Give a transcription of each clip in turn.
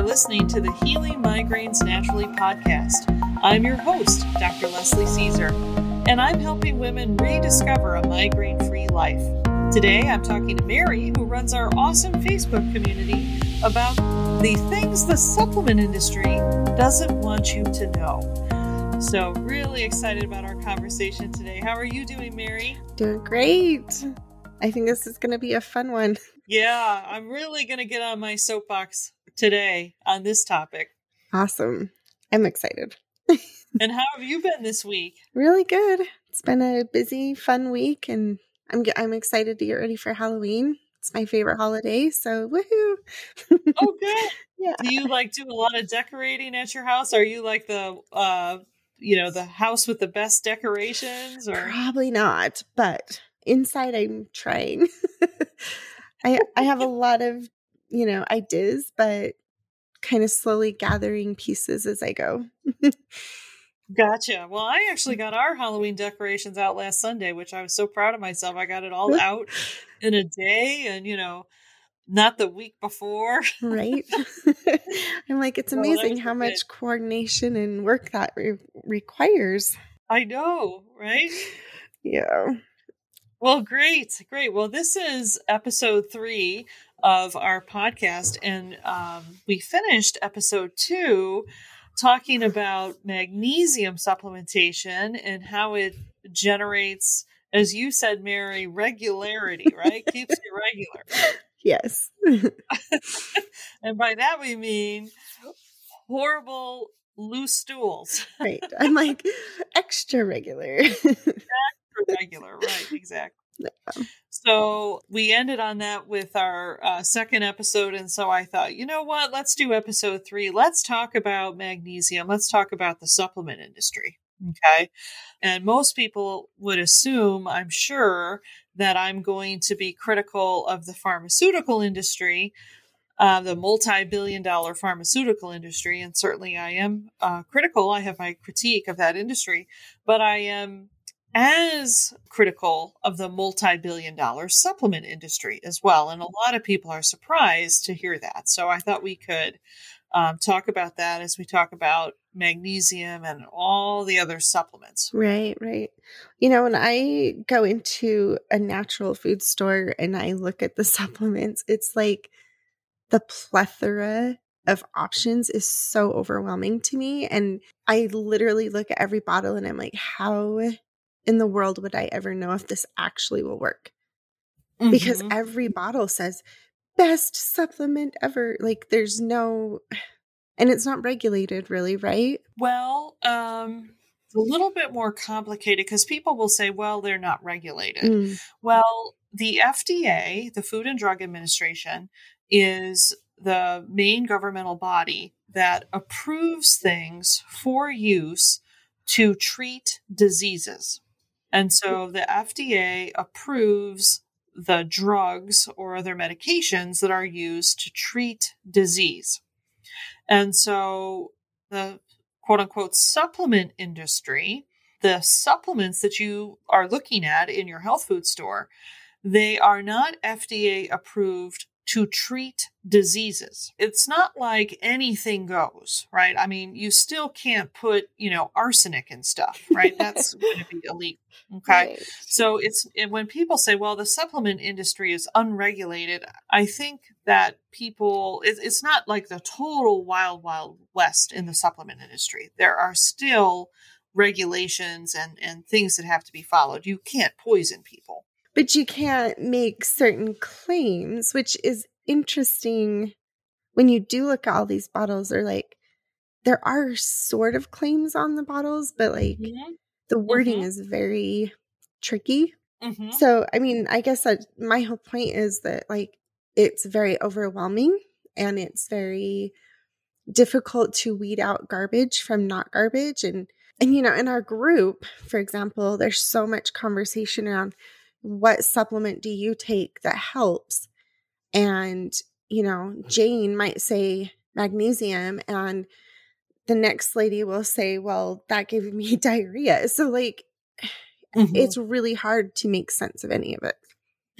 are listening to the Healing Migraines Naturally podcast. I'm your host, Dr. Leslie Cisar, and I'm helping women rediscover a migraine free life. Today, I'm talking to Mari, who runs our awesome Facebook community, about the things the supplement industry doesn't want you to know. So, really excited about our conversation today. How are you doing, Mari? Doing great. I think this is going to be a fun one. Yeah, I'm really going to get on my soapbox today on this topic. Awesome. I'm excited. and how have you been this week? Really good. It's been a busy, fun week, and I'm I'm excited to get ready for Halloween. It's my favorite holiday, so woohoo! oh, good. yeah. Do you like do a lot of decorating at your house? Are you like the uh, you know, the house with the best decorations? Or probably not, but inside I'm trying. I I have a lot of you know ideas, but kind of slowly gathering pieces as I go. Gotcha. Well, I actually got our Halloween decorations out last Sunday, which I was so proud of myself. I got it all out in a day and, you know, not the week before. right. I'm like, it's amazing well, how much coordination and work that re- requires. I know, right? Yeah. Well, great. Great. Well, this is episode three of our podcast, and um, we finished episode two talking about magnesium supplementation and how it generates, as you said, Mari, regularity, right? Keeps you regular. Yes. and by that we mean horrible loose stools. right. I'm like extra regular. extra regular, right, exactly. So we ended on that with our uh, second episode. And so I thought, you know what? Let's do episode three. Let's talk about magnesium. Let's talk about the supplement industry. Okay. And most people would assume, I'm sure, that I'm going to be critical of the pharmaceutical industry, uh, the multi billion dollar pharmaceutical industry. And certainly I am uh, critical. I have my critique of that industry, but I am as critical of the multi billion dollar supplement industry as well. And a lot of people are surprised to hear that. So I thought we could um, talk about that as we talk about magnesium and all the other supplements. Right, right. You know, when I go into a natural food store and I look at the supplements, it's like the plethora of options is so overwhelming to me. And I literally look at every bottle and I'm like, how in the world would I ever know if this actually will work? Mm-hmm. Because every bottle says best supplement ever. Like there's no and it's not regulated really, right? Well, um it's a little bit more complicated because people will say, well, they're not regulated. Mm. Well, the FDA, the Food and Drug Administration, is the main governmental body that approves things for use to treat diseases. And mm-hmm. so the FDA approves the drugs or other medications that are used to treat disease. And so the quote unquote supplement industry, the supplements that you are looking at in your health food store, they are not FDA approved to treat diseases. It's not like anything goes, right? I mean, you still can't put, you know, arsenic and stuff, right? That's going to be illegal. Okay. Right. So it's when people say, well, the supplement industry is unregulated, I think that people, it's not like the total wild, wild west in the supplement industry. There are still regulations and, and things that have to be followed. You can't poison people but you can't make certain claims, which is interesting when you do look at all these bottles. They're like, there are sort of claims on the bottles, but like mm-hmm. the wording mm-hmm. is very tricky. Mm-hmm. So, I mean, I guess that my whole point is that like it's very overwhelming and it's very difficult to weed out garbage from not garbage and and you know in our group for example there's so much conversation around what supplement do you take that helps? And, you know, Jane might say magnesium, and the next lady will say, well, that gave me diarrhea. So, like, mm-hmm. it's really hard to make sense of any of it.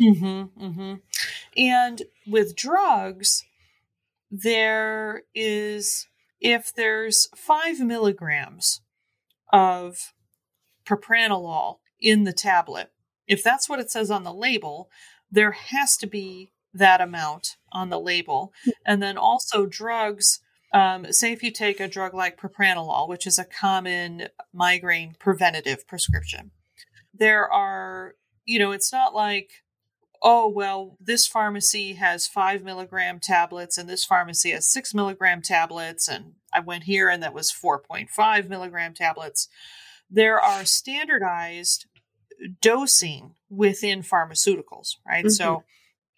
Mm-hmm, mm-hmm. And with drugs, there is, if there's five milligrams of propranolol in the tablet, if that's what it says on the label, there has to be that amount on the label. And then also drugs. Um, say if you take a drug like propranolol, which is a common migraine preventative prescription, there are, you know, it's not like, oh, well, this pharmacy has five milligram tablets and this pharmacy has six milligram tablets. And I went here and that was 4.5 milligram tablets. There are standardized dosing within pharmaceuticals, right? Mm-hmm. So,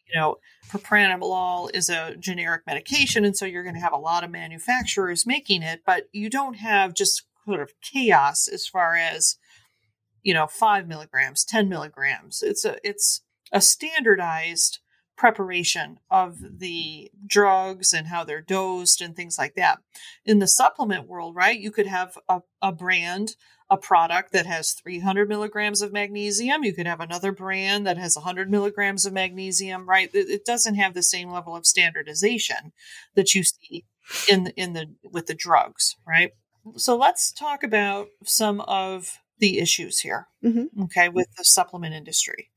you know, propranolol is a generic medication, and so you're going to have a lot of manufacturers making it, but you don't have just sort of chaos as far as you know five milligrams, ten milligrams. It's a it's a standardized preparation of the drugs and how they're dosed and things like that. In the supplement world, right, you could have a, a brand a product that has 300 milligrams of magnesium. You could have another brand that has 100 milligrams of magnesium, right? It doesn't have the same level of standardization that you see in the, in the with the drugs, right? So let's talk about some of the issues here, mm-hmm. okay, with the supplement industry.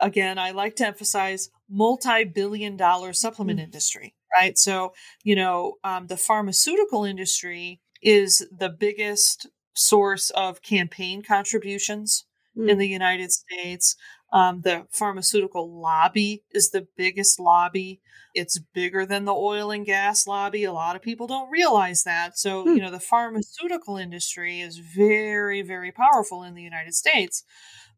Again, I like to emphasize multi-billion dollar supplement mm-hmm. industry, right? So, you know, um, the pharmaceutical industry is the biggest source of campaign contributions mm. in the United States. Um, the pharmaceutical lobby is the biggest lobby. It's bigger than the oil and gas lobby. A lot of people don't realize that. So, mm. you know, the pharmaceutical industry is very, very powerful in the United States.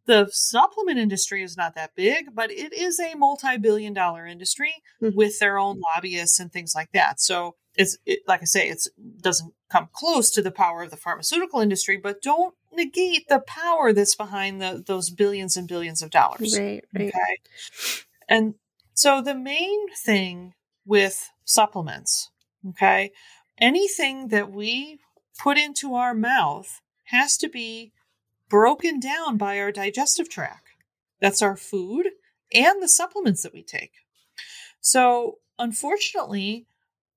The supplement industry is not that big, but it is a multi billion dollar industry mm. with their own lobbyists and things like that. So, it's it, like I say, it doesn't come close to the power of the pharmaceutical industry, but don't negate the power that's behind the, those billions and billions of dollars. Right, right. Okay. And so the main thing with supplements, okay, anything that we put into our mouth has to be broken down by our digestive tract. That's our food and the supplements that we take. So, unfortunately,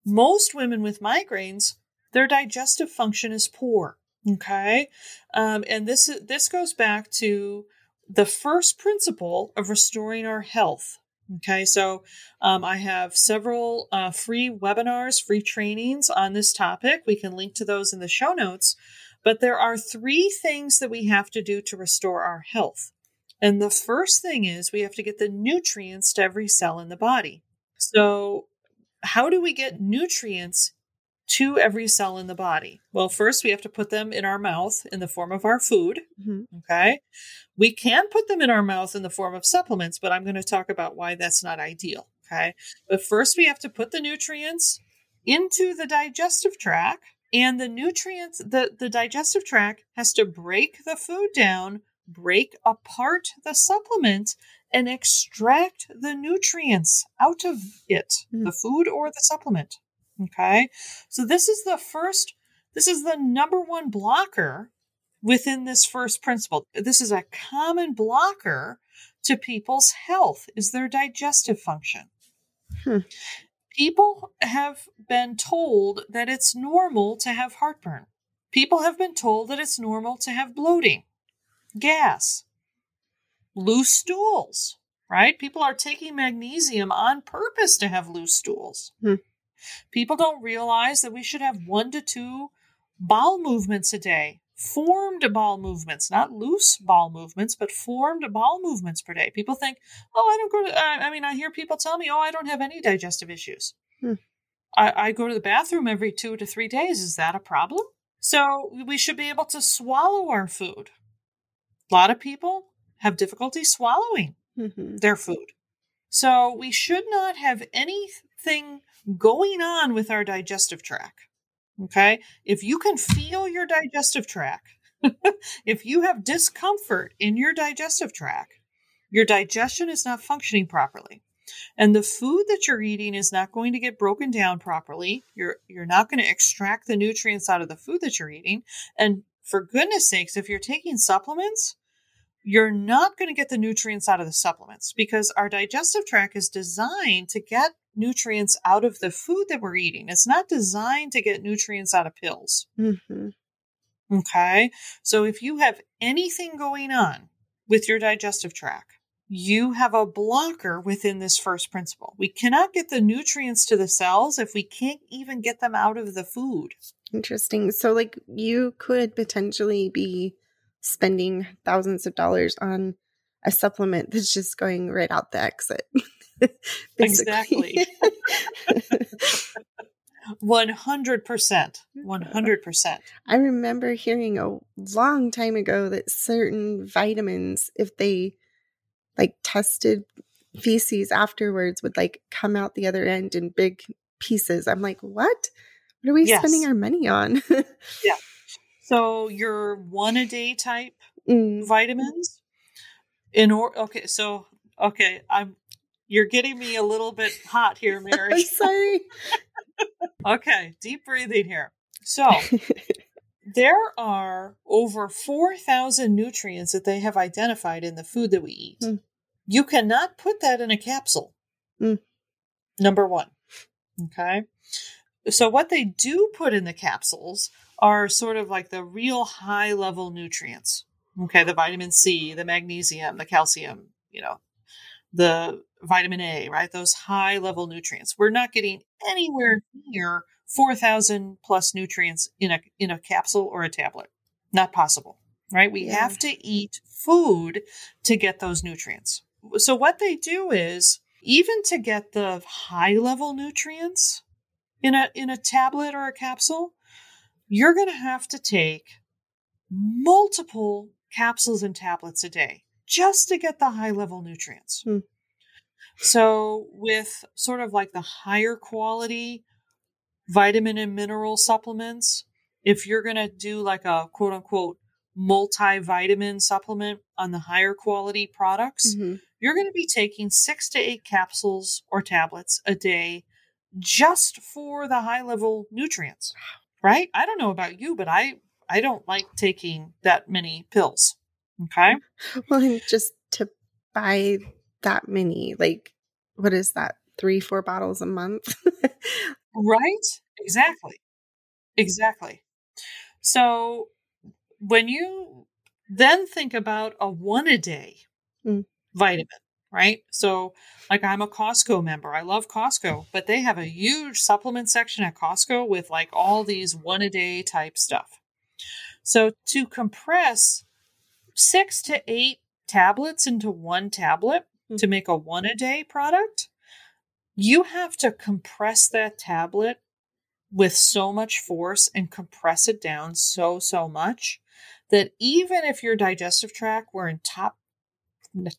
most women with migraines, their digestive function is poor. Okay. Um, and this, this goes back to the first principle of restoring our health. Okay, so um, I have several uh, free webinars, free trainings on this topic. We can link to those in the show notes. But there are three things that we have to do to restore our health. And the first thing is we have to get the nutrients to every cell in the body. So how do we get nutrients to every cell in the body? Well, first we have to put them in our mouth in the form of our food. Mm-hmm. Okay. We can put them in our mouth in the form of supplements, but I'm going to talk about why that's not ideal. Okay. But first we have to put the nutrients into the digestive tract and the nutrients, the, the digestive tract has to break the food down, break apart the supplement and extract the nutrients out of it, mm. the food or the supplement. Okay. So this is the first, this is the number one blocker within this first principle. This is a common blocker to people's health is their digestive function. Hmm. People have been told that it's normal to have heartburn. People have been told that it's normal to have bloating, gas, loose stools, right? People are taking magnesium on purpose to have loose stools. Hmm. People don't realize that we should have one to two bowel movements a day, formed ball movements, not loose ball movements, but formed ball movements per day. People think, oh, I don't go to, I mean, I hear people tell me, oh, I don't have any digestive issues. Hmm. I, I go to the bathroom every two to three days. Is that a problem? So we should be able to swallow our food. A lot of people have difficulty swallowing mm-hmm. their food. So we should not have anything going on with our digestive tract. Okay. If you can feel your digestive tract, if you have discomfort in your digestive tract, your digestion is not functioning properly. And the food that you're eating is not going to get broken down properly. You're you're not going to extract the nutrients out of the food that you're eating. And for goodness sakes, if you're taking supplements, you're not going to get the nutrients out of the supplements because our digestive tract is designed to get nutrients out of the food that we're eating. It's not designed to get nutrients out of pills. Mm-hmm. Okay. So if you have anything going on with your digestive tract, you have a blocker within this first principle. We cannot get the nutrients to the cells if we can't even get them out of the food. Interesting. So, like, you could potentially be spending thousands of dollars on a supplement that's just going right out the exit. exactly. 100%. 100%. I remember hearing a long time ago that certain vitamins, if they like tested feces afterwards would like come out the other end in big pieces. I'm like, what? What are we yes. spending our money on? yeah. So your one a day type mm. vitamins in or okay, so okay, I'm you're getting me a little bit hot here, Mari. I'm sorry. okay, deep breathing here. So there are over 4,000 nutrients that they have identified in the food that we eat. Mm. You cannot put that in a capsule. Mm. Number one. Okay. So, what they do put in the capsules are sort of like the real high level nutrients. Okay. The vitamin C, the magnesium, the calcium, you know, the vitamin A, right? Those high level nutrients. We're not getting anywhere near 4,000 plus nutrients in a, in a capsule or a tablet. Not possible, right? We yeah. have to eat food to get those nutrients. So what they do is even to get the high level nutrients in a in a tablet or a capsule, you're going to have to take multiple capsules and tablets a day just to get the high level nutrients. Hmm. So with sort of like the higher quality vitamin and mineral supplements, if you're going to do like a quote unquote multivitamin supplement on the higher quality products, mm-hmm you're going to be taking six to eight capsules or tablets a day just for the high level nutrients. Right? I don't know about you, but I I don't like taking that many pills. Okay? Well, just to buy that many, like what is that? 3 4 bottles a month? right? Exactly. Exactly. So when you then think about a one a day, mm vitamin, right? So, like, I'm a Costco member. I love Costco, but they have a huge supplement section at Costco with like all these one a day type stuff. So, to compress six to eight tablets into one tablet mm-hmm. to make a one a day product, you have to compress that tablet with so much force and compress it down so, so much that even if your digestive tract were in top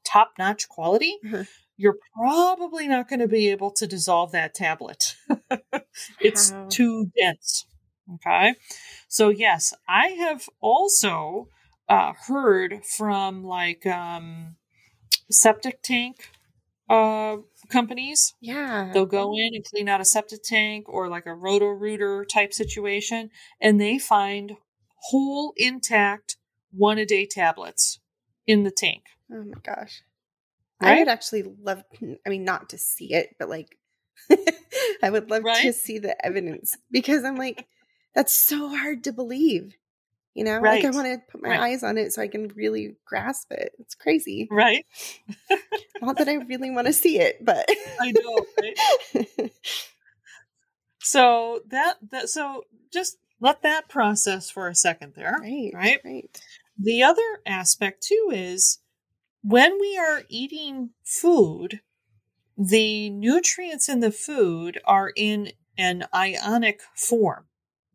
top notch quality, mm-hmm. you're probably not going to be able to dissolve that tablet. it's too dense. Okay. So, yes, I have also uh, heard from like um, septic tank uh, companies. Yeah. They'll go in and clean out a septic tank or like a roto rooter type situation, and they find whole intact one a day tablets in the tank. Oh my gosh. Right? I would actually love, I mean, not to see it, but like, I would love right? to see the evidence because I'm like, that's so hard to believe. You know, right. like I want to put my right. eyes on it so I can really grasp it. It's crazy. Right. Not that I really want to see it, but I know, right? so that that so just let that process for a second there. Right. Right. Right. The other aspect too is when we are eating food, the nutrients in the food are in an ionic form.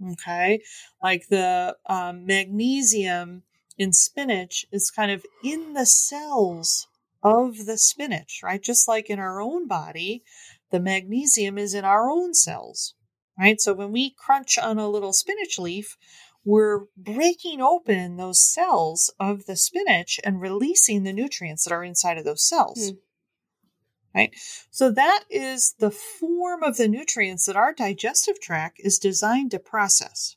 Okay. Like the um, magnesium in spinach is kind of in the cells of the spinach, right? Just like in our own body, the magnesium is in our own cells, right? So when we crunch on a little spinach leaf, we're breaking open those cells of the spinach and releasing the nutrients that are inside of those cells. Mm. Right? So that is the form of the nutrients that our digestive tract is designed to process.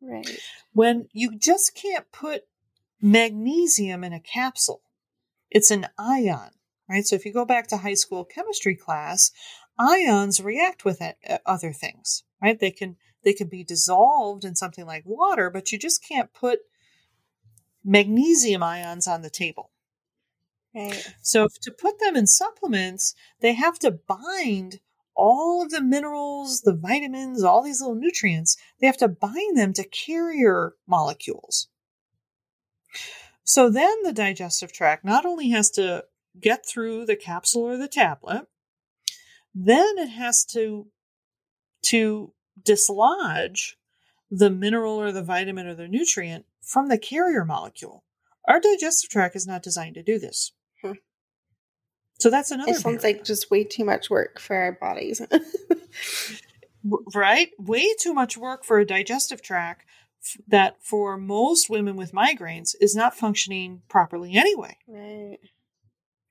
Right. When you just can't put magnesium in a capsule, it's an ion, right? So if you go back to high school chemistry class, ions react with it, uh, other things, right? They can they can be dissolved in something like water, but you just can't put magnesium ions on the table. So to put them in supplements, they have to bind all of the minerals, the vitamins, all these little nutrients. They have to bind them to carrier molecules. So then the digestive tract not only has to get through the capsule or the tablet, then it has to to dislodge the mineral or the vitamin or the nutrient from the carrier molecule. Our digestive tract is not designed to do this. So that's another. It sounds barrier. like just way too much work for our bodies. right? Way too much work for a digestive tract that for most women with migraines is not functioning properly anyway, right.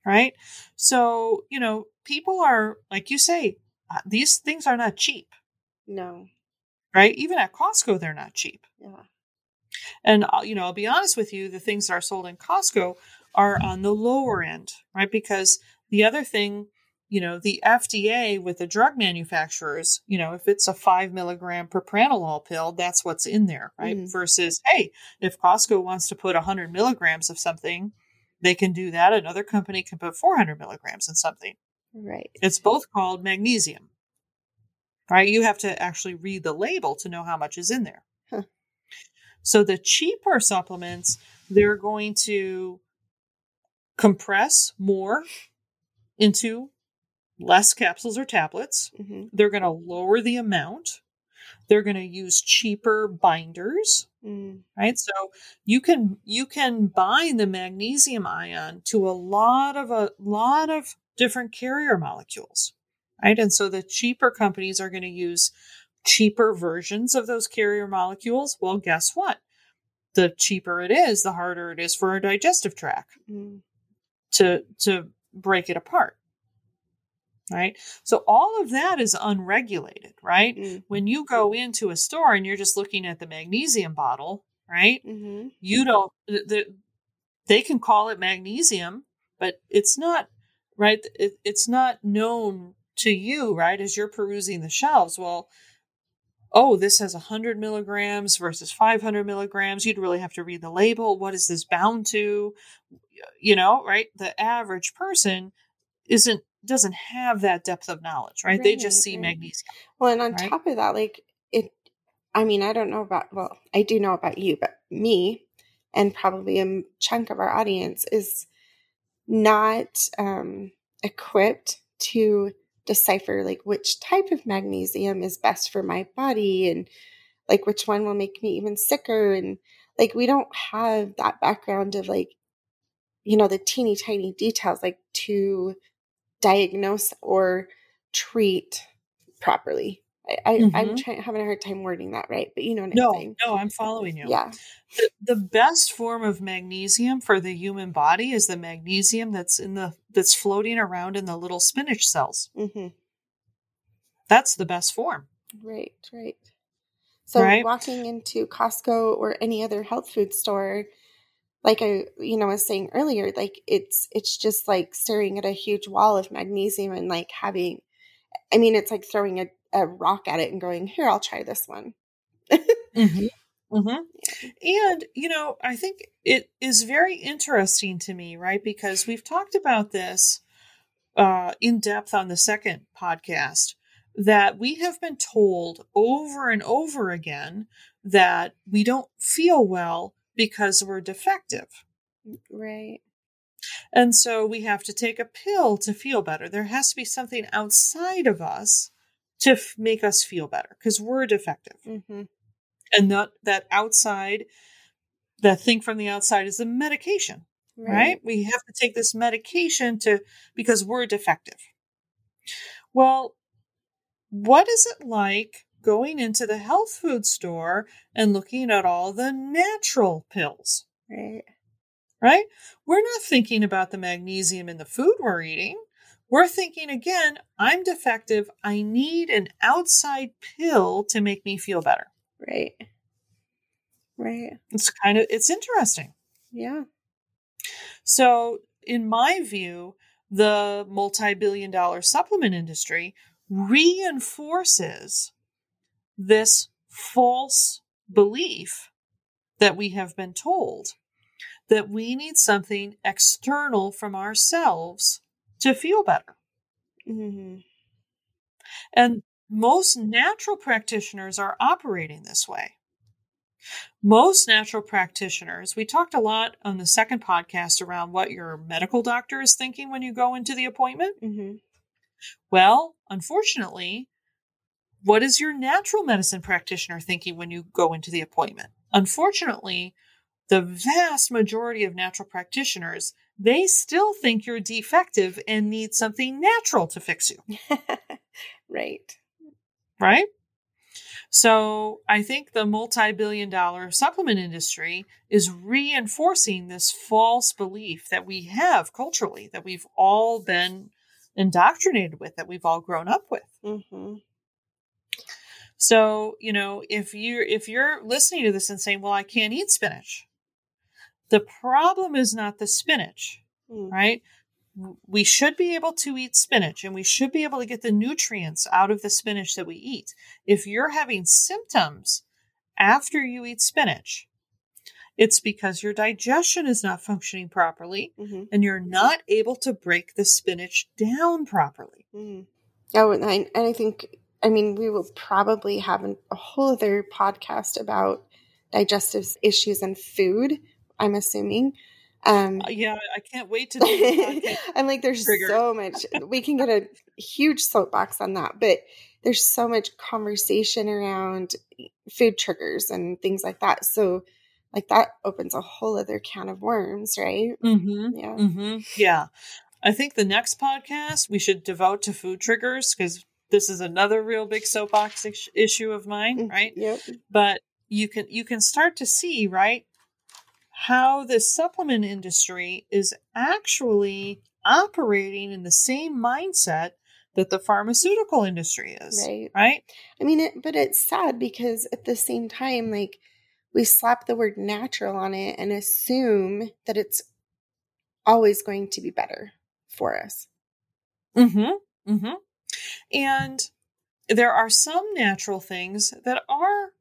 right? So, you know, people are, like you say, uh, these things are not cheap, No. right? Even at Costco, they're not cheap. Yeah. And, uh, you know, I'll be honest with you, the things that are sold in Costco are on the lower end, right? Because the other thing, you know, the FDA with the drug manufacturers, you know, if it's a five milligram propranolol pill, that's what's in there, right? Mhm. Versus, hey, if Costco wants to put 100 milligrams of something, they can do that. Another company can put 400 milligrams in something. Right. It's both called magnesium, right? You have to actually read the label to know how much is in there. Huh. So the cheaper supplements, they're going to compress more into less capsules or tablets. hmm They're going to lower the amount. They're going to use cheaper binders Mm. right so you can you can bind the magnesium ion to a lot of a lot of different carrier molecules right and so the cheaper companies are going to use cheaper versions of those carrier molecules well guess what the cheaper it is the harder it is for our digestive tract Mm. To to break it apart right so all of that is unregulated right Mm. when you go into a store and you're just looking at the magnesium bottle, right? Mhm. You don't, th- th- they can call it magnesium, but it's not, right? It, it's not known to you, right? As you're perusing the shelves. Well, oh, this has 100 milligrams versus 500 milligrams. You'd really have to read the label. What is this bound to? You know, right? The average person isn't, doesn't have that depth of knowledge, right? they just see right. magnesium. Well, and on Right? top of that, like it, I mean, I don't know about, well, I do know about you, but me and probably a chunk of our audience is not um, equipped to decipher like which type of magnesium is best for my body and like which one will make me even sicker. And like, we don't have that background of like, you know, the teeny tiny details, like to diagnose or treat properly. I, I'm Mhm. trying having a hard time wording that right, but you know what I'm No, saying. no, I'm following you. Yeah. The, the best form of magnesium for the human body is the magnesium that's in the that's floating around in the little spinach cells. hmm That's the best form. Right, right. So Right. walking into Costco or any other health food store, like I you know was saying earlier, like it's it's just like staring at a huge wall of magnesium and like having I mean it's like throwing a, a rock at it and going, Here, I'll try this one. Mm-hmm. Mm-hmm. And, you know, I think it is very interesting to me, right? Because we've talked about this uh, in depth on the second podcast that we have been told over and over again that we don't feel well because we're defective. Right. And so we have to take a pill to feel better. There has to be something outside of us to f- make us feel better because we're defective. Hmm and that that outside that thing from the outside is the medication right. we have to take this medication to because we're defective. Well what is it like going into the health food store and looking at all the natural pills? Right. right? We're not thinking about the magnesium in the food we're eating we're thinking again i'm defective i need an outside pill to make me feel better Right. Right. it's kind of it's interesting Yeah. So, in my view, the multi billion dollar supplement industry reinforces this false belief that we have been told that we need something external from ourselves to feel better. Mm-hmm. And most natural practitioners are operating this way. Most natural practitioners, we talked a lot on the second podcast around what your medical doctor is thinking when you go into the appointment. Mm-hmm. Well, unfortunately, what is your natural medicine practitioner thinking when you go into the appointment? Unfortunately, the vast majority of natural practitioners, they still think you're defective and need something natural to fix you. right. Right? So I think the multi billion dollar supplement industry is reinforcing this false belief that we have culturally, that we've all been indoctrinated with, that we've all grown up with. Mm-hmm. So, you know, if you're if you're listening to this and saying, "Well, I can't eat spinach." The problem is not the spinach, mm. right? We should be able to eat spinach and we should be able to get the nutrients out of the spinach that we eat. If you're having symptoms after you eat spinach, it's because your digestion is not functioning properly mm-hmm. and you're not able to break the spinach down properly. Mm. Oh, and I, and I think, I mean, we will probably have an, a whole other podcast about digestive issues and food I'm assuming. Um, uh, yeah, I can't wait to. Do I'm like, there's trigger. so much. We can get a huge soapbox on that, but there's so much conversation around food triggers and things like that. So, like that opens a whole other can of worms, right? Mm-hmm. Yeah, mm-hmm. yeah. I think the next podcast we should devote to food triggers because this is another real big soapbox issue of mine, mm, right? Yep. But you can you can start to see right how the supplement industry is actually operating in the same mindset that the pharmaceutical industry is. Right. Right. I mean, it, but it's sad because at the same time, like we slap the word natural on it and assume that it's always going to be better for us. Mm-hmm. Mm-hmm. And there are some natural things that are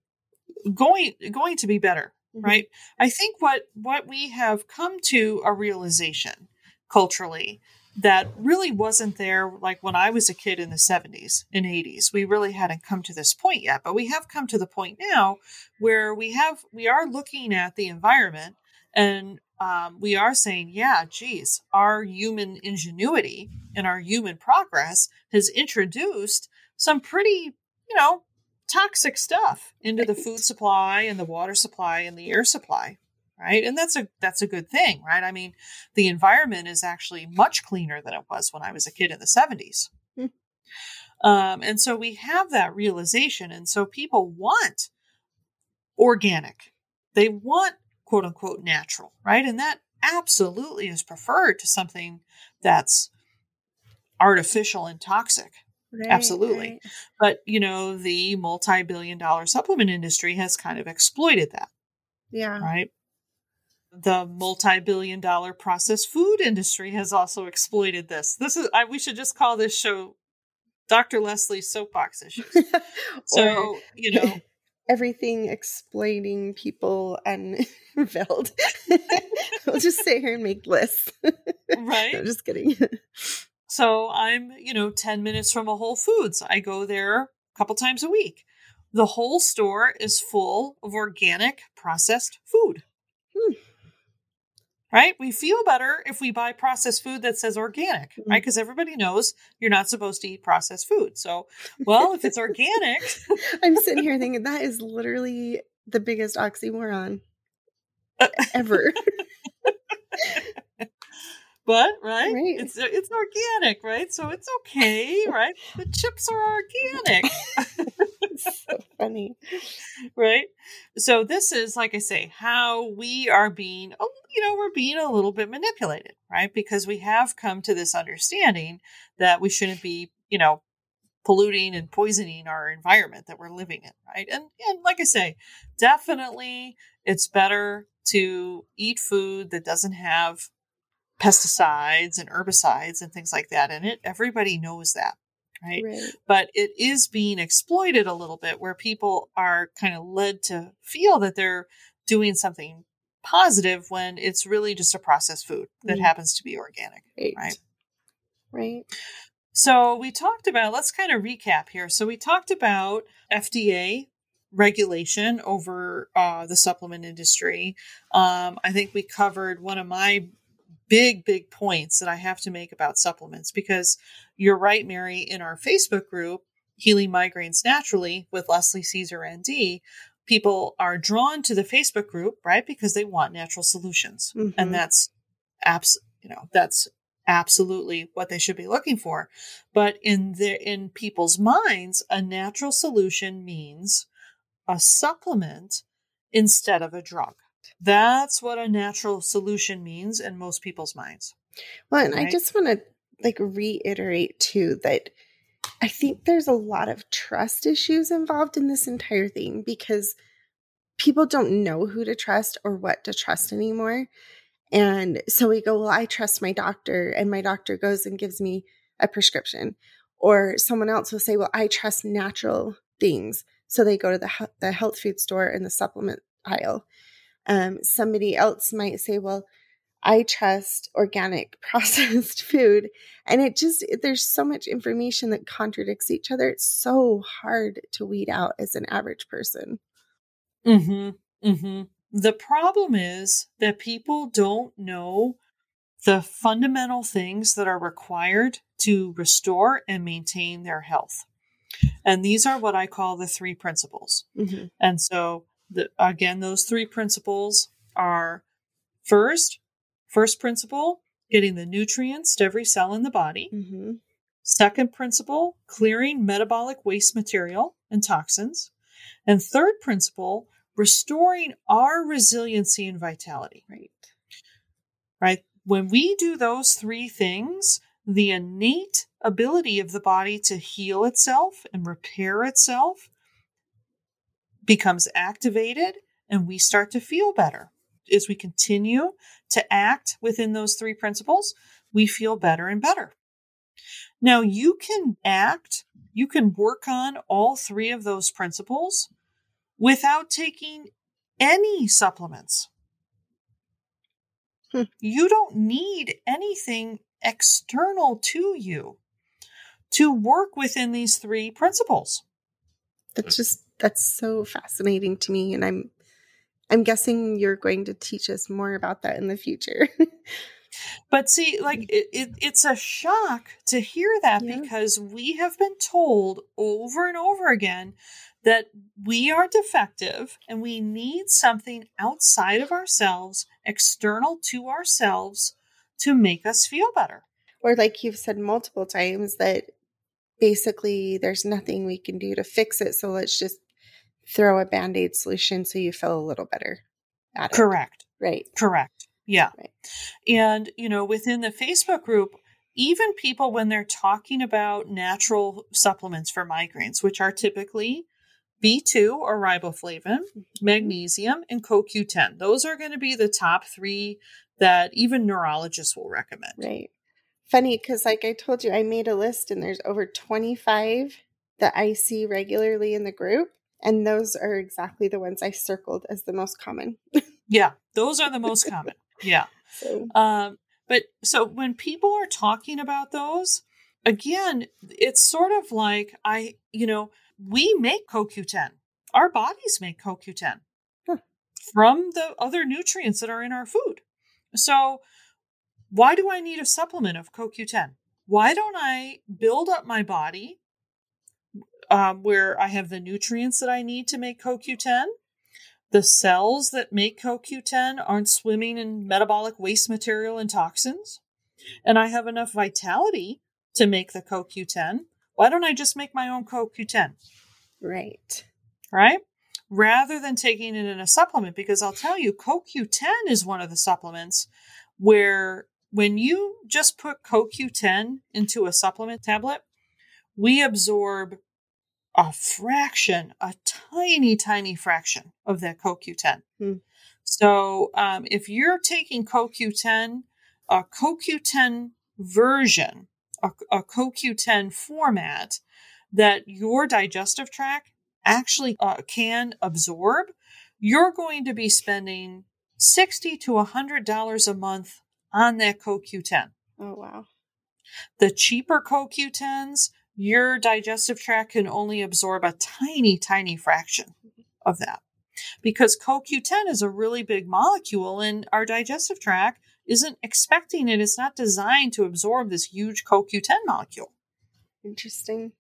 going going to be better mm-hmm. right? I think what what we have come to a realization culturally that really wasn't there like when I was a kid in the 70s and 80s. We really hadn't come to this point yet, but we have come to the point now where we have we are looking at the environment and um, we are saying, yeah, geez, our human ingenuity and our human progress has introduced some pretty, you know, toxic stuff into the food supply and the water supply and the air supply right? And that's a that's a good thing right? I mean the environment is actually much cleaner than it was when i was a kid in the 70s mm. um, and so we have that realization and so people want organic. They want quote unquote natural right? And that absolutely is preferred to something that's artificial and toxic Right, Absolutely. Right. But, you know, the multi billion dollar supplement industry has kind of exploited that. Yeah. Right. The multi billion dollar processed food industry has also exploited this. This is, I, we should just call this show Dr. Leslie's soapbox issues. so, you know, everything explaining people and Veld. we'll just sit here and make lists. right. No, just kidding. So I'm, you know, 10 minutes from a Whole Foods. I go there a couple times a week. The whole store is full of organic processed food. Hmm. Right? We feel better if we buy processed food that says organic, mm-hmm. right? Because everybody knows you're not supposed to eat processed food. So, well, if it's organic. I'm sitting here thinking that is literally the biggest oxymoron ever but right, right. it's it's organic, right? So it's okay, right? The chips are organic. It's so funny, right? So this is like I say, how we are being, oh, you know, we're being a little bit manipulated, right? Because we have come to this understanding that we shouldn't be, you know, polluting and poisoning our environment that we're living in, right? And and like I say, definitely it's better to eat food that doesn't have pesticides and herbicides and things like that in it. Everybody knows that. Right? right? But it is being exploited a little bit where people are kind of led to feel that they're doing something positive when it's really just a processed food that mm. happens to be organic. Right. Right. Right. So we talked about, let's kind of recap here. So we talked about FDA regulation over uh, the supplement industry. Um, I think we covered one of my big, big points that I have to make about supplements because you're right, Mari, in our Facebook group, Healing Migraines Naturally with Leslie Cisar ND, people are drawn to the Facebook group, right? Because they want natural solutions. Mm-hmm. And that's abs you know, that's absolutely what they should be looking for. But in the in people's minds, a natural solution means a supplement instead of a drug. That's what a natural solution means in most people's minds. Well, and right? I just want to like reiterate too that I think there's a lot of trust issues involved in this entire thing because people don't know who to trust or what to trust anymore. And so we go, well, I trust my doctor, and my doctor goes and gives me a prescription. Or someone else will say, well, I trust natural things. So they go to the, the health food store in the supplement aisle. Um, somebody else might say, well, I trust organic processed food. And it just, there's so much information that contradicts each other. It's so hard to weed out as an average person. Mm hmm. Mm hmm. The problem is that people don't know the fundamental things that are required to restore and maintain their health. And these are what I call the three principles. Mm-hmm. And so, the, again, those three principles are first, first principle, getting the nutrients to every cell in the body. Mm-hmm. Second principle, clearing metabolic waste material and toxins. And third principle, restoring our resiliency and vitality. Right. Right. When we do those three things, the innate ability of the body to heal itself and repair itself becomes activated and we start to feel better. As we continue to act within those three principles, we feel better and better. Now, you can act, you can work on all three of those principles without taking any supplements. Hmm. You don't need anything external to you to work within these three principles. That's just that's so fascinating to me and I'm I'm guessing you're going to teach us more about that in the future. but see, like mm. it, it, it's a shock to hear that yeah. because we have been told over and over again that we are defective and we need something outside of ourselves, external to ourselves, to make us feel better. Or, like you've said multiple times, that basically there's nothing we can do to fix it. So let's just throw a band aid solution so you feel a little better at it. Correct. Right. Correct. Yeah. Right. And, you know, within the Facebook group, even people, when they're talking about natural supplements for migraines, which are typically B2 or riboflavin, mm-hmm. magnesium, and CoQ10. Those are going to be the top three that even neurologists will recommend. Right. Funny because, like I told you, I made a list and there's over 25 that I see regularly in the group. And those are exactly the ones I circled as the most common. yeah, those are the most common. Yeah. So. Um, but so when people are talking about those, again, it's sort of like I, you know, we make CoQ10. Our bodies make CoQ10 huh. from the other nutrients that are in our food. So, why do I need a supplement of CoQ10? Why don't I build up my body um, where I have the nutrients that I need to make CoQ10? The cells that make CoQ10 aren't swimming in metabolic waste material and toxins. And I have enough vitality to make the CoQ10 why don't I just make my own CoQ10? Right. Right? Rather than taking it in a supplement, because I'll tell you, CoQ10 is one of the supplements where when you just put CoQ10 into a supplement tablet, we absorb a fraction, a tiny, tiny fraction of that CoQ10. Hmm. So um, if you're taking CoQ10 a CoQ10 version, a, a CoQ10 format that your digestive tract actually uh, can absorb, you're going to be spending 60 to $100 a month on that CoQ10. Oh, wow. The cheaper CoQ10s, your digestive tract can only absorb a tiny, tiny fraction of that because CoQ10 is a really big molecule and our digestive tract isn't expecting it. It's not designed to absorb this huge CoQ10 molecule. Interesting.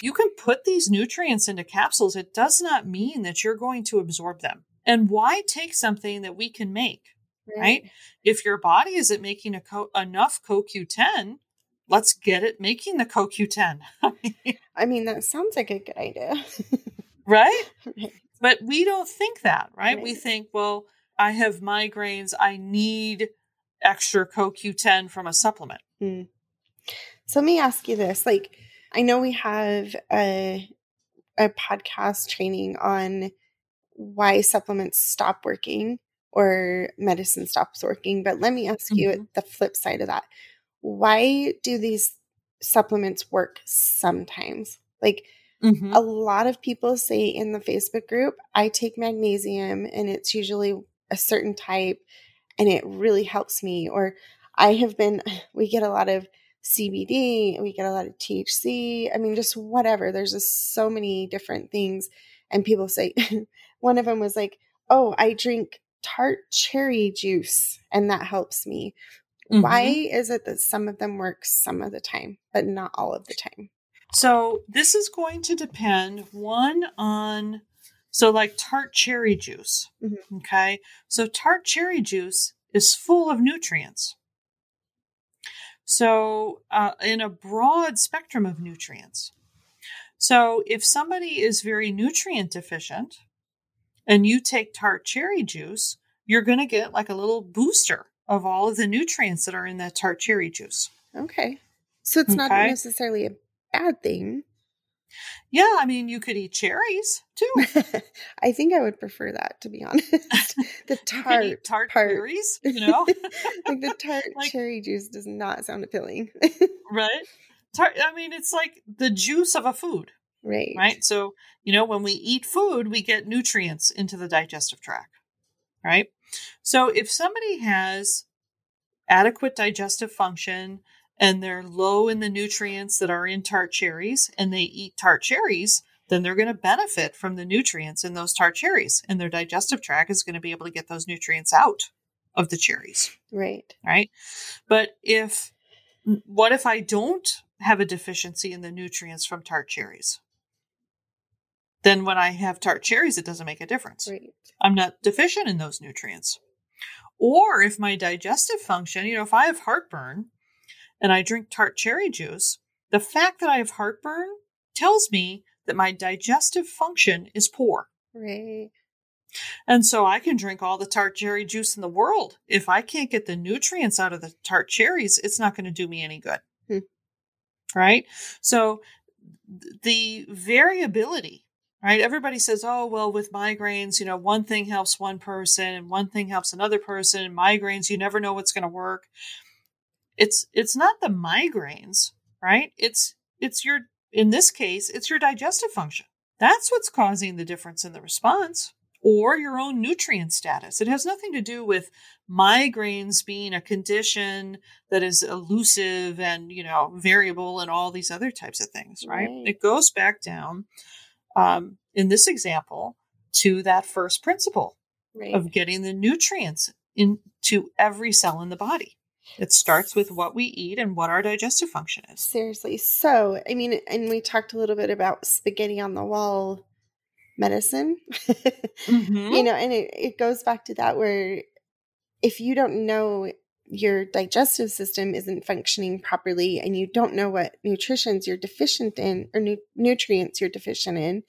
You can put these nutrients into capsules. It does not mean that you're going to absorb them. And why take something that we can make, right? right? If your body isn't making co- enough CoQ10, let's get it making the CoQ10. I mean, that sounds like a good idea. right? right? But we don't think that, right? right? We think, well, I have migraines. I need extra CoQ10 from a supplement. Mm. So let me ask you this. Like, I know we have a, a podcast training on why supplements stop working or medicine stops working, but let me ask mm-hmm. you the flip side of that. Why do these supplements work sometimes? Like, Mm-hmm. A lot of people say in the Facebook group, I take magnesium and it's usually a certain type and it really helps me. Or I have been, we get a lot of CBD, we get a lot of THC. I mean, just whatever. There's just so many different things. And people say, one of them was like, oh, I drink tart cherry juice and that helps me. Mm-hmm. Why is it that some of them work some of the time, but not all of the time? So this is going to depend one on so like tart cherry juice. Mm-hmm. Okay. So tart cherry juice is full of nutrients. So uh, in a broad spectrum of nutrients. So if somebody is very nutrient deficient and you take tart cherry juice, you're going to get like a little booster of all of the nutrients that are in that tart cherry juice. Okay. So it's okay. not necessarily a bad thing. Yeah, I mean, you could eat cherries too. I think I would prefer that, to be honest. the tart, tart part. cherries, you know, like the tart like, cherry juice does not sound appealing, right? Tart. I mean, it's like the juice of a food, right? Right. So you know, when we eat food, we get nutrients into the digestive tract, right? So if somebody has adequate digestive function and they're low in the nutrients that are in tart cherries and they eat tart cherries, then they're going to benefit from the nutrients in those tart cherries and their digestive tract is going to be able to get those nutrients out of the cherries. Right. Right. But if, what if I don't have a deficiency in the nutrients from tart cherries? Then when I have tart cherries, it doesn't make a difference. Right. I'm not deficient in those nutrients. Or if my digestive function, you know, if I have heartburn, and I drink tart cherry juice, the fact that I have heartburn tells me that my digestive function is poor. Right. And so I can drink all the tart cherry juice in the world. If I can't get the nutrients out of the tart cherries, it's not going to do me any good. Hmm. Right? So the variability, right? Everybody says, oh, well, with migraines, you know, one thing helps one person and one thing helps another person. And migraines, you never know what's going to work it's it's not the migraines right it's it's your in this case it's your digestive function that's what's causing the difference in the response or your own nutrient status it has nothing to do with migraines being a condition that is elusive and you know variable and all these other types of things right, right. it goes back down um, in this example to that first principle right. of getting the nutrients into every cell in the body it starts with what we eat and what our digestive function is. Seriously. So, I mean, and we talked a little bit about spaghetti on the wall medicine, mm-hmm. you know, and it, it goes back to that where if you don't know your digestive system isn't functioning properly and you don't know what nutritions you're deficient in or nu- nutrients you're deficient in,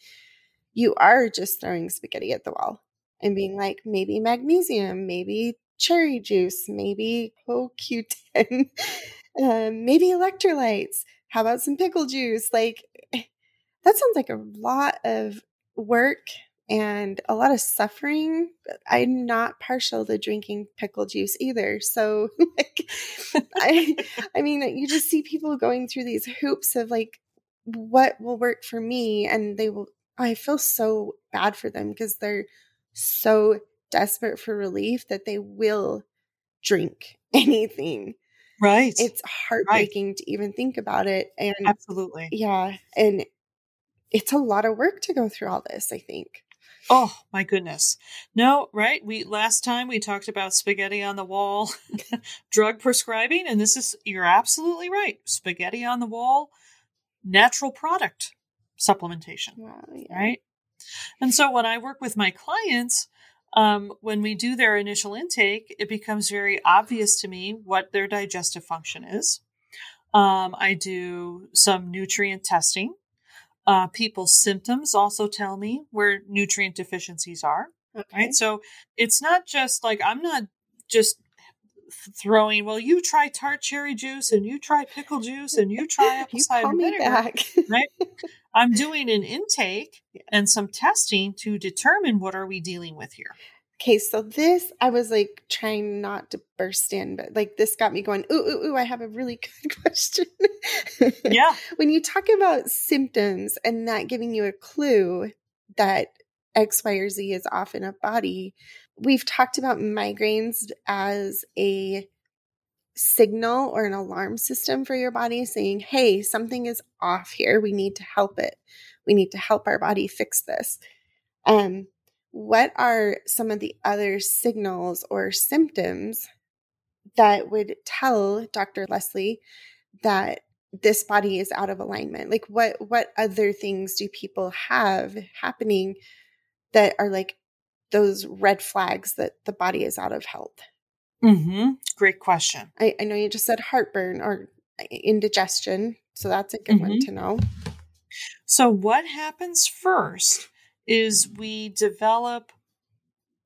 you are just throwing spaghetti at the wall and being like, maybe magnesium, maybe cherry juice, maybe CoQ10, um, maybe electrolytes. How about some pickle juice? Like, that sounds like a lot of work and a lot of suffering. I'm not partial to drinking pickle juice either. So like I I mean you just see people going through these hoops of like what will work for me and they will I feel so bad for them because they're so desperate for relief that they will drink anything. Right. It's heartbreaking right. to even think about it. And absolutely. Yeah. And it's a lot of work to go through all this, I think. Oh my goodness. No, right? We last time we talked about spaghetti on the wall, drug prescribing, and this is you're absolutely right. Spaghetti on the wall, natural product supplementation. Wow, yeah. Right? And so when I work with my clients, um, when we do their initial intake, it becomes very obvious to me what their digestive function is. Um, I do some nutrient testing. Uh, people's symptoms also tell me where nutrient deficiencies are. Okay. Right. So it's not just like I'm not just throwing, well, you try tart cherry juice and you try pickle juice and you try apple cider vinegar. right. I'm doing an intake and some testing to determine what are we dealing with here. Okay, so this I was like trying not to burst in, but like this got me going. Ooh, ooh, ooh! I have a really good question. yeah, when you talk about symptoms and that giving you a clue that X, Y, or Z is off in a body, we've talked about migraines as a signal or an alarm system for your body saying, hey, something is off here. We need to help it. We need to help our body fix this. Um, what are some of the other signals or symptoms that would tell Dr. Leslie that this body is out of alignment? Like what what other things do people have happening that are like those red flags that the body is out of health? Mm-hmm. Great question. I, I know you just said heartburn or indigestion, so that's a good mm-hmm. one to know. So, what happens first is we develop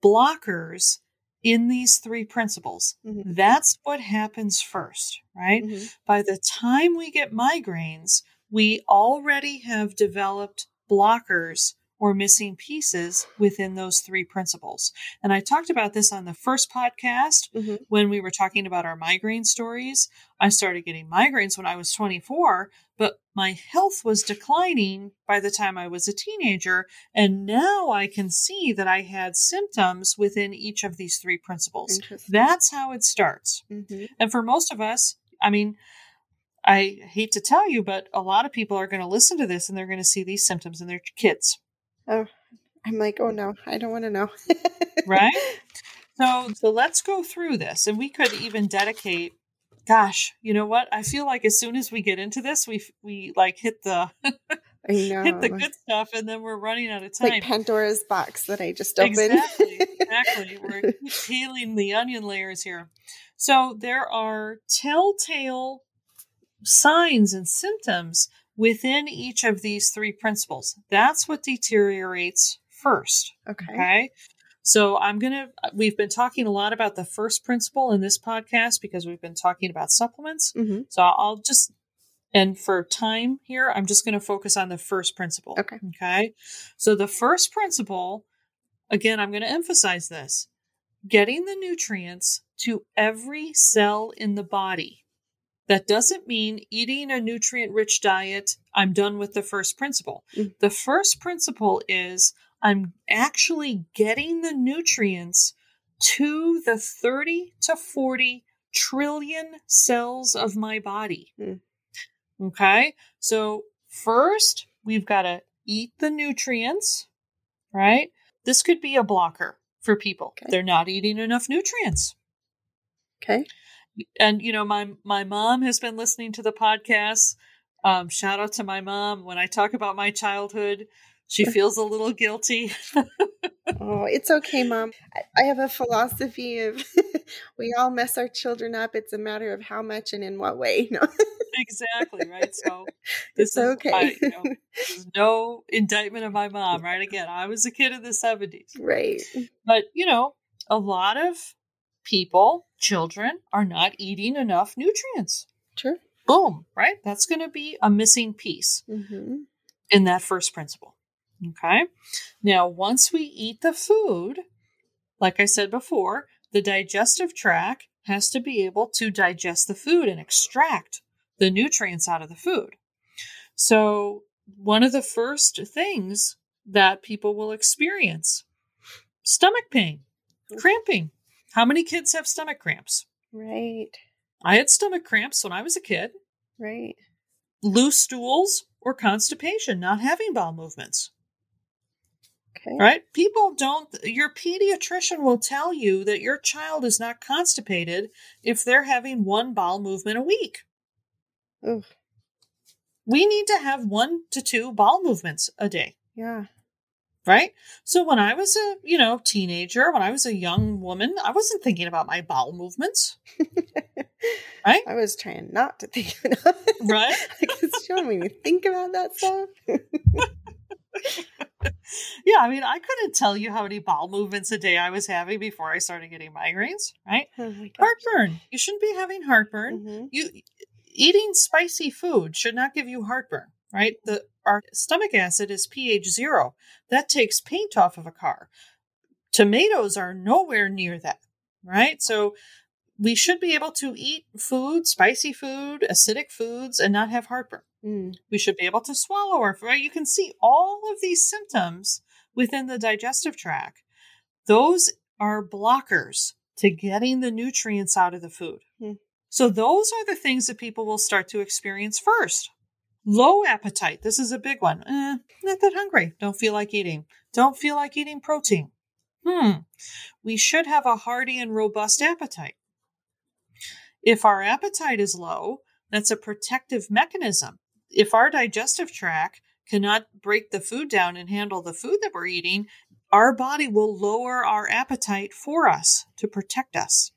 blockers in these three principles. Mm-hmm. That's what happens first, right? Mm-hmm. By the time we get migraines, we already have developed blockers or missing pieces within those three principles. And I talked about this on the first podcast mm-hmm. when we were talking about our migraine stories. I started getting migraines when I was 24, but my health was declining by the time I was a teenager. And now I can see that I had symptoms within each of these three principles. That's how it starts. Mm-hmm. And for most of us, I mean, I hate to tell you, but a lot of people are going to listen to this and they're going to see these symptoms in their kids. Oh, I'm like, oh no, I don't want to know. right? So, so let's go through this, and we could even dedicate. Gosh, you know what? I feel like as soon as we get into this, we we like hit the hit the good stuff, and then we're running out of time. Like Pandora's box that I just opened. Exactly, exactly. we're peeling the onion layers here. So there are telltale signs and symptoms within each of these three principles. That's what deteriorates first. Okay. Okay. So I'm going to, we've been talking a lot about the first principle in this podcast because we've been talking about supplements. Mm-hmm. So I'll just, and for time here, I'm just going to focus on the first principle. Okay. Okay. So the first principle, again, I'm going to emphasize this getting the nutrients to every cell in the body that doesn't mean eating a nutrient rich diet, I'm done with the first principle. Mm-hmm. The first principle is I'm actually getting the nutrients to the 30 to 40 trillion cells of my body. Mm. Okay. So, first, we've got to eat the nutrients, right? This could be a blocker for people. Okay. They're not eating enough nutrients. Okay and you know my my mom has been listening to the podcast um, shout out to my mom when i talk about my childhood she feels a little guilty oh it's okay mom i have a philosophy of we all mess our children up it's a matter of how much and in what way no exactly right so this it's is okay you know, there's no indictment of my mom right again i was a kid in the 70s right but you know a lot of people, children, are not eating enough nutrients. Sure. Boom, right? That's going to be a missing piece mm-hmm. in that first principle. Okay. Now, once we eat the food, like I said before, the digestive tract has to be able to digest the food and extract the nutrients out of the food. So, one of the first things that people will experience stomach pain, cramping. How many kids have stomach cramps? Right. I had stomach cramps when I was a kid. Right. Loose stools or constipation, not having bowel movements. Okay. Right? People don't, your pediatrician will tell you that your child is not constipated if they're having one bowel movement a week. Oof. We need to have one to two bowel movements a day. Yeah. Right? So when I was a, you know, teenager, when I was a young woman, I wasn't thinking about my bowel movements. Right? I was trying not to think about it. Right? Because you want me to think about that stuff. Yeah, I mean, I couldn't tell you how many bowel movements a day I was having before I started getting migraines, right? Oh. Heartburn. You shouldn't be having heartburn. Mhm. You eating spicy food should not give you heartburn, right? The our stomach acid is pH 0. That takes paint off of a car. Tomatoes are nowhere near that, right? So we should be able to eat food, spicy food, acidic foods and not have heartburn. Mm. We should be able to swallow our right? You can see all of these symptoms within the digestive tract. Those are blockers to getting the nutrients out of the food. Hmm. So those are the things that people will start to experience first. Low appetite. This is a big one. Eh, not that hungry. Don't feel like eating. Don't feel like eating protein. Hmm. We should have a hearty and robust appetite. If our appetite is low, that's a protective mechanism. If our digestive tract cannot break the food down and handle the food that we're eating, our body will lower our appetite for us to protect us.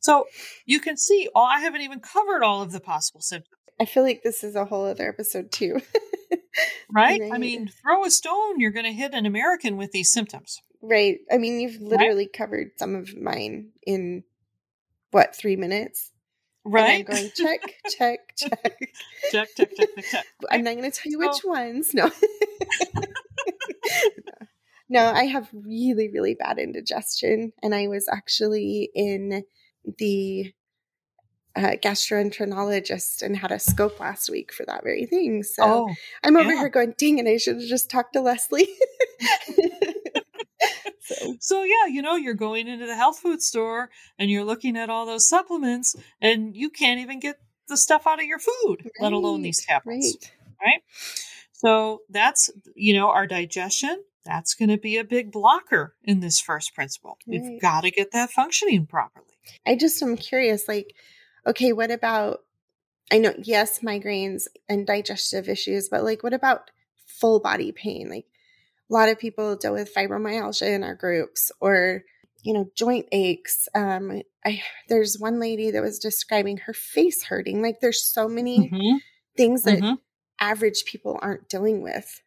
So you can see, oh, I haven't even covered all of the possible symptoms, I feel like this is a whole other episode too. right? I mean, throw a stone, you're going to hit an American with these symptoms. right. I mean, you've literally covered some of mine in what three minutes? And I'm Right? going check, check, check. check, check, check, check, check. I'm not going to tell you which ones. No. no, I have really, really bad indigestion. And I was actually in the uh, gastroenterologist and had a scope last week for that very thing. So Oh, I'm over yeah. here going, dang it, I should have just talked to Leslie. So, So yeah, you know, you're going into the health food store and you're looking at all those supplements and you can't even get the stuff out of your food, let alone these right, tablets. Right. So that's, you know, our digestion, that's going to be a big blocker in this first principle. Right. We've got to get that functioning properly. I just am curious, like, okay, what about I know, yes, migraines and digestive issues, but like what about full body pain? Like a lot of people deal with fibromyalgia in our groups or you know, joint aches. Um I there's one lady that was describing her face hurting. Like there's so many Mhm, things that mhm. average people aren't dealing with.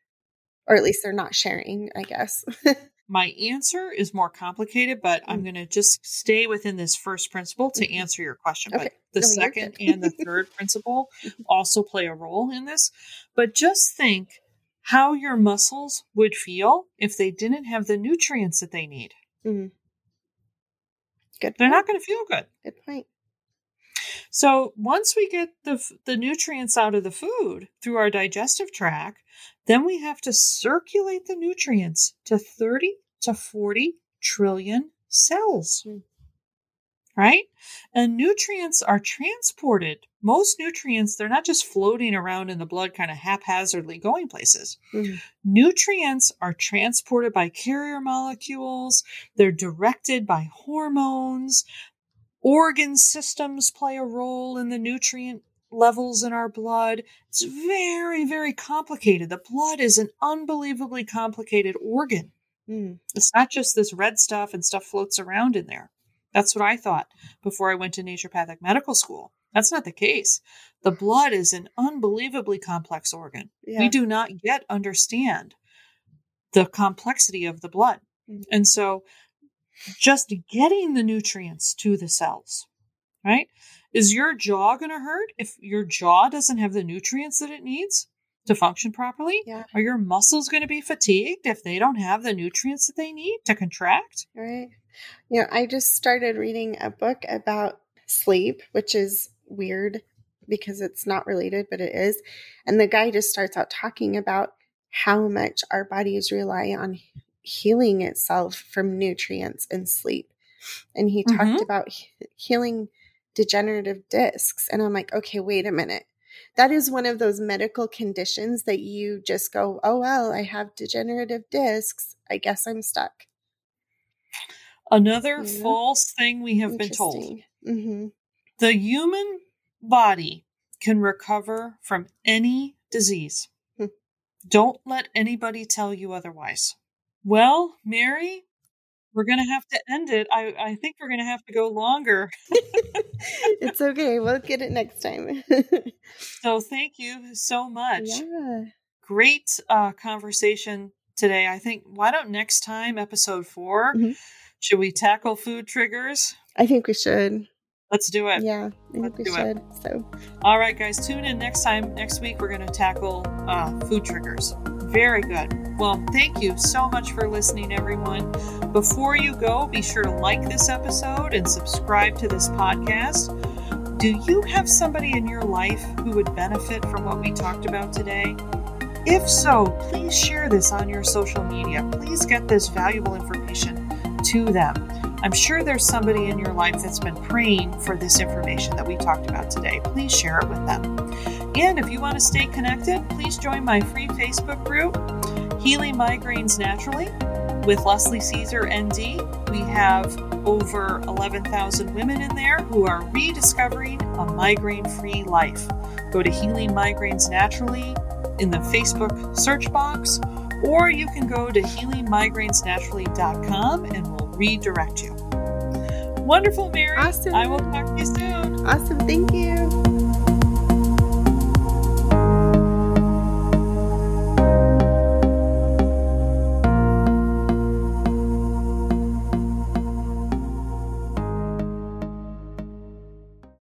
Or at least they're not sharing, I guess. My answer is more complicated, but I'm Mm. going to just stay within this first principle to Mhm. answer your question. Okay. But the No, second and the third principle also play a role in this. But just think how your muscles would feel if they didn't have the nutrients that they need. Mm. Good. They're point. not going to feel good. Good point. So once we get the the nutrients out of the food through our digestive tract, then we have to circulate the nutrients to 30 to 40 trillion cells. Hmm. Right? And nutrients are transported. Most nutrients, they're not just floating around in the blood kind of haphazardly going places. Mhm. Nutrients are transported by carrier molecules. They're directed by hormones. Organ systems play a role in the nutrient levels in our blood. It's very, very complicated. The blood is an unbelievably complicated organ. Mm. It's not just this red stuff and stuff floats around in there. That's what I thought before I went to naturopathic medical school. That's not the case. The blood is an unbelievably complex organ Yeah. we do not yet understand the complexity of the blood. Mhm. And so just getting the nutrients to the cells, right? Is your jaw going to hurt if your jaw doesn't have the nutrients that it needs? to function properly? Yeah. Are your muscles going to be fatigued if they don't have the nutrients that they need to contract? Right. You know, I just started reading a book about sleep, which is weird because it's not related, but it is. And the guy just starts out talking about how much our bodies rely on healing itself from nutrients and sleep. And he mm-hmm. talked about he- healing degenerative discs. And I'm like, okay, wait a minute. That is one of those medical conditions that you just go, oh, well, I have degenerative discs. I guess I'm stuck. Another yeah. false thing we have been told mm-hmm. the human body can recover from any disease. Hmm. Don't let anybody tell you otherwise. Well, Mari, we're going to have to end it. I, I think we're going to have to go longer. it's okay. We'll get it next time. so, thank you so much. Yeah. Great uh, conversation today. I think, why don't next time, episode 4 mm-hmm. Should we tackle food triggers? I think we should. Let's do it. Yeah, I think Let's we should. It. So, all right, guys, tune in next time. Next week, we're going to tackle uh, food triggers. Very good. Well, thank you so much for listening, everyone. Before you go, be sure to like this episode and subscribe to this podcast. Do you have somebody in your life who would benefit from what we talked about today? If so, please share this on your social media. Please get this valuable information to them. I'm sure there's somebody in your life that's been praying for this information that we talked about today. Please share it with them. And if you want to stay connected, please join my free Facebook group, Healing Migraines Naturally, with Leslie Cisar ND. We have over 11,000 women in there who are rediscovering a migraine free life. Go to Healing Migraines Naturally in the Facebook search box, or you can go to healingmigrainesnaturally.com and we'll redirect you. Wonderful, Mari. Awesome. I will talk to you soon. Awesome. Thank you.